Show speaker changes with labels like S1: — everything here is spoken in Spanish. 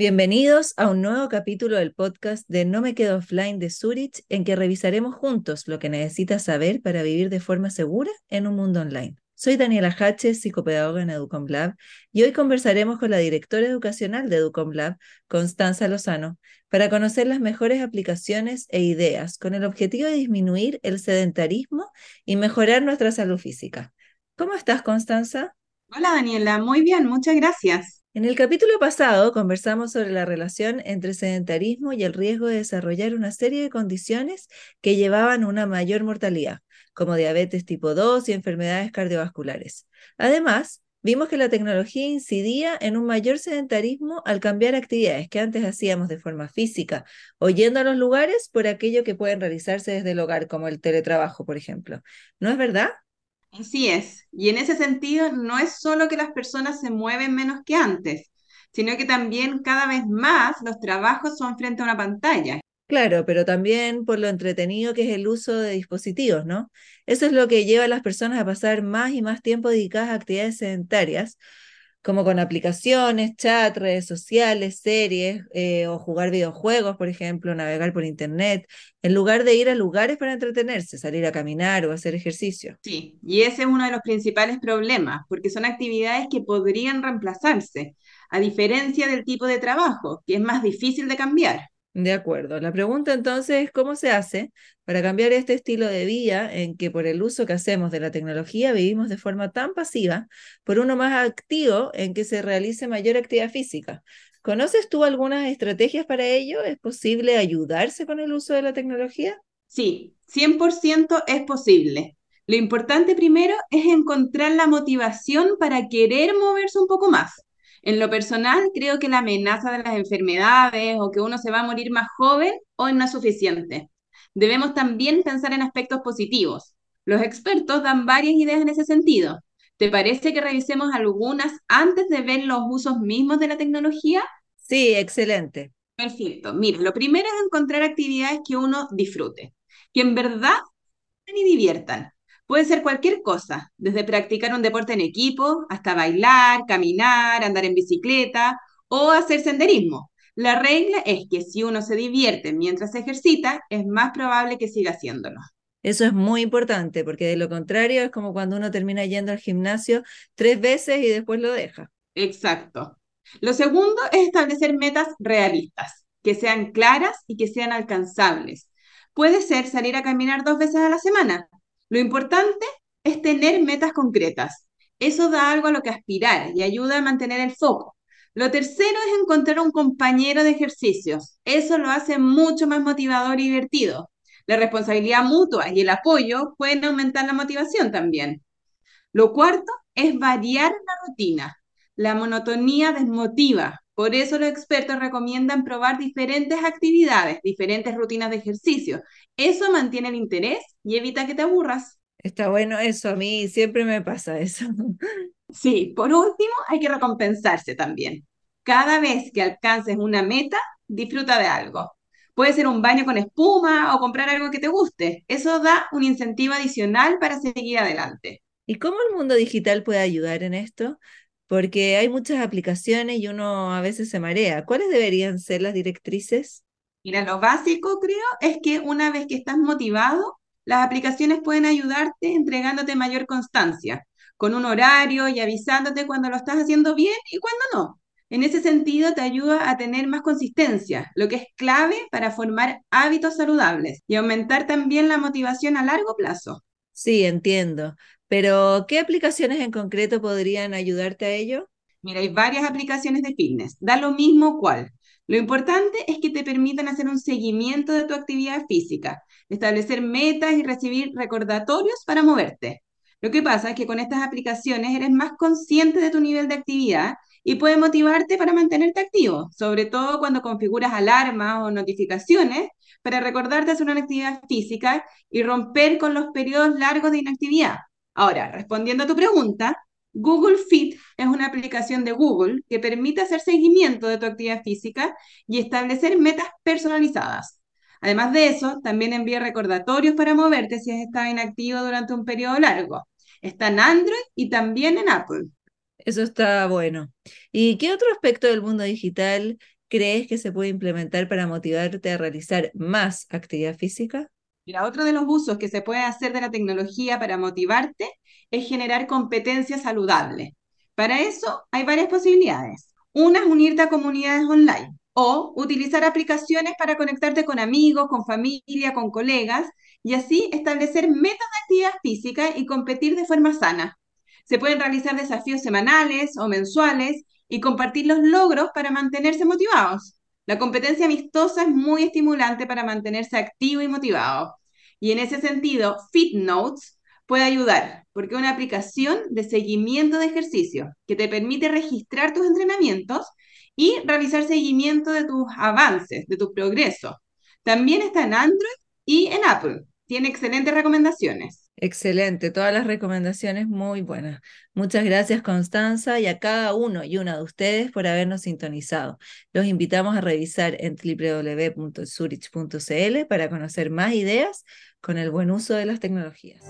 S1: Bienvenidos a un nuevo capítulo del podcast de No me quedo offline de Zurich, en que revisaremos juntos lo que necesitas saber para vivir de forma segura en un mundo online. Soy Daniela Hache, psicopedagoga en Educom Lab, y hoy conversaremos con la directora educacional de Educom Lab, Constanza Lozano, para conocer las mejores aplicaciones e ideas con el objetivo de disminuir el sedentarismo y mejorar nuestra salud física. ¿Cómo estás, Constanza?
S2: Hola, Daniela. Muy bien, muchas gracias.
S1: En el capítulo pasado conversamos sobre la relación entre sedentarismo y el riesgo de desarrollar una serie de condiciones que llevaban a una mayor mortalidad, como diabetes tipo 2 y enfermedades cardiovasculares. Además, vimos que la tecnología incidía en un mayor sedentarismo al cambiar actividades que antes hacíamos de forma física o yendo a los lugares por aquello que pueden realizarse desde el hogar, como el teletrabajo, por ejemplo. ¿No es verdad?
S2: Así es. Y en ese sentido, no es solo que las personas se mueven menos que antes, sino que también cada vez más los trabajos son frente a una pantalla.
S1: Claro, pero también por lo entretenido que es el uso de dispositivos, ¿no? Eso es lo que lleva a las personas a pasar más y más tiempo dedicadas a actividades sedentarias, como con aplicaciones, chat, redes sociales, series eh, o jugar videojuegos, por ejemplo, navegar por internet, en lugar de ir a lugares para entretenerse, salir a caminar o hacer ejercicio.
S2: Sí, y ese es uno de los principales problemas, porque son actividades que podrían reemplazarse, a diferencia del tipo de trabajo, que es más difícil de cambiar.
S1: De acuerdo. La pregunta entonces es cómo se hace para cambiar este estilo de vida en que por el uso que hacemos de la tecnología vivimos de forma tan pasiva, por uno más activo en que se realice mayor actividad física. ¿Conoces tú algunas estrategias para ello? ¿Es posible ayudarse con el uso de la tecnología?
S2: Sí, 100% es posible. Lo importante primero es encontrar la motivación para querer moverse un poco más. En lo personal, creo que la amenaza de las enfermedades o que uno se va a morir más joven hoy no es suficiente. Debemos también pensar en aspectos positivos. Los expertos dan varias ideas en ese sentido. ¿Te parece que revisemos algunas antes de ver los usos mismos de la tecnología?
S1: Sí, excelente.
S2: Perfecto. Mira, lo primero es encontrar actividades que uno disfrute, que en verdad y diviertan. Puede ser cualquier cosa, desde practicar un deporte en equipo hasta bailar, caminar, andar en bicicleta o hacer senderismo. La regla es que si uno se divierte mientras se ejercita, es más probable que siga haciéndolo.
S1: Eso es muy importante, porque de lo contrario es como cuando uno termina yendo al gimnasio tres veces y después lo deja.
S2: Exacto. Lo segundo es establecer metas realistas, que sean claras y que sean alcanzables. Puede ser salir a caminar dos veces a la semana, lo importante es tener metas concretas. Eso da algo a lo que aspirar y ayuda a mantener el foco. Lo tercero es encontrar un compañero de ejercicios. Eso lo hace mucho más motivador y divertido. La responsabilidad mutua y el apoyo pueden aumentar la motivación también. Lo cuarto es variar la rutina. La monotonía desmotiva. Por eso los expertos recomiendan probar diferentes actividades, diferentes rutinas de ejercicio. Eso mantiene el interés y evita que te aburras.
S1: Está bueno eso, a mí siempre me pasa eso.
S2: Sí, por último, hay que recompensarse también. Cada vez que alcances una meta, disfruta de algo. Puede ser un baño con espuma o comprar algo que te guste. Eso da un incentivo adicional para seguir adelante.
S1: ¿Y cómo el mundo digital puede ayudar en esto? Porque hay muchas aplicaciones y uno a veces se marea. ¿Cuáles deberían ser las directrices?
S2: Mira, lo básico creo es que una vez que estás motivado, las aplicaciones pueden ayudarte entregándote mayor constancia, con un horario y avisándote cuando lo estás haciendo bien y cuando no. En ese sentido, te ayuda a tener más consistencia, lo que es clave para formar hábitos saludables y aumentar también la motivación a largo plazo.
S1: Sí, entiendo. Pero, ¿qué aplicaciones en concreto podrían ayudarte a ello?
S2: Mira, hay varias aplicaciones de fitness. Da lo mismo cuál. Lo importante es que te permitan hacer un seguimiento de tu actividad física, establecer metas y recibir recordatorios para moverte. Lo que pasa es que con estas aplicaciones eres más consciente de tu nivel de actividad y puede motivarte para mantenerte activo, sobre todo cuando configuras alarmas o notificaciones para recordarte hacer una actividad física y romper con los periodos largos de inactividad. Ahora, respondiendo a tu pregunta, Google Fit es una aplicación de Google que permite hacer seguimiento de tu actividad física y establecer metas personalizadas. Además de eso, también envía recordatorios para moverte si has estado inactivo durante un periodo largo. Está en Android y también en Apple.
S1: Eso está bueno. ¿Y qué otro aspecto del mundo digital crees que se puede implementar para motivarte a realizar más actividad física?
S2: Mira, otro de los usos que se puede hacer de la tecnología para motivarte es generar competencias saludables. Para eso hay varias posibilidades. Una es unirte a comunidades online o utilizar aplicaciones para conectarte con amigos, con familia, con colegas y así establecer metas de actividad física y competir de forma sana. Se pueden realizar desafíos semanales o mensuales y compartir los logros para mantenerse motivados. La competencia amistosa es muy estimulante para mantenerse activo y motivado. Y en ese sentido, FitNotes puede ayudar porque es una aplicación de seguimiento de ejercicio que te permite registrar tus entrenamientos y realizar seguimiento de tus avances, de tu progreso. También está en Android y en Apple. Tiene excelentes recomendaciones.
S1: Excelente, todas las recomendaciones muy buenas. Muchas gracias Constanza y a cada uno y una de ustedes por habernos sintonizado. Los invitamos a revisar en www.zurich.cl para conocer más ideas con el buen uso de las tecnologías.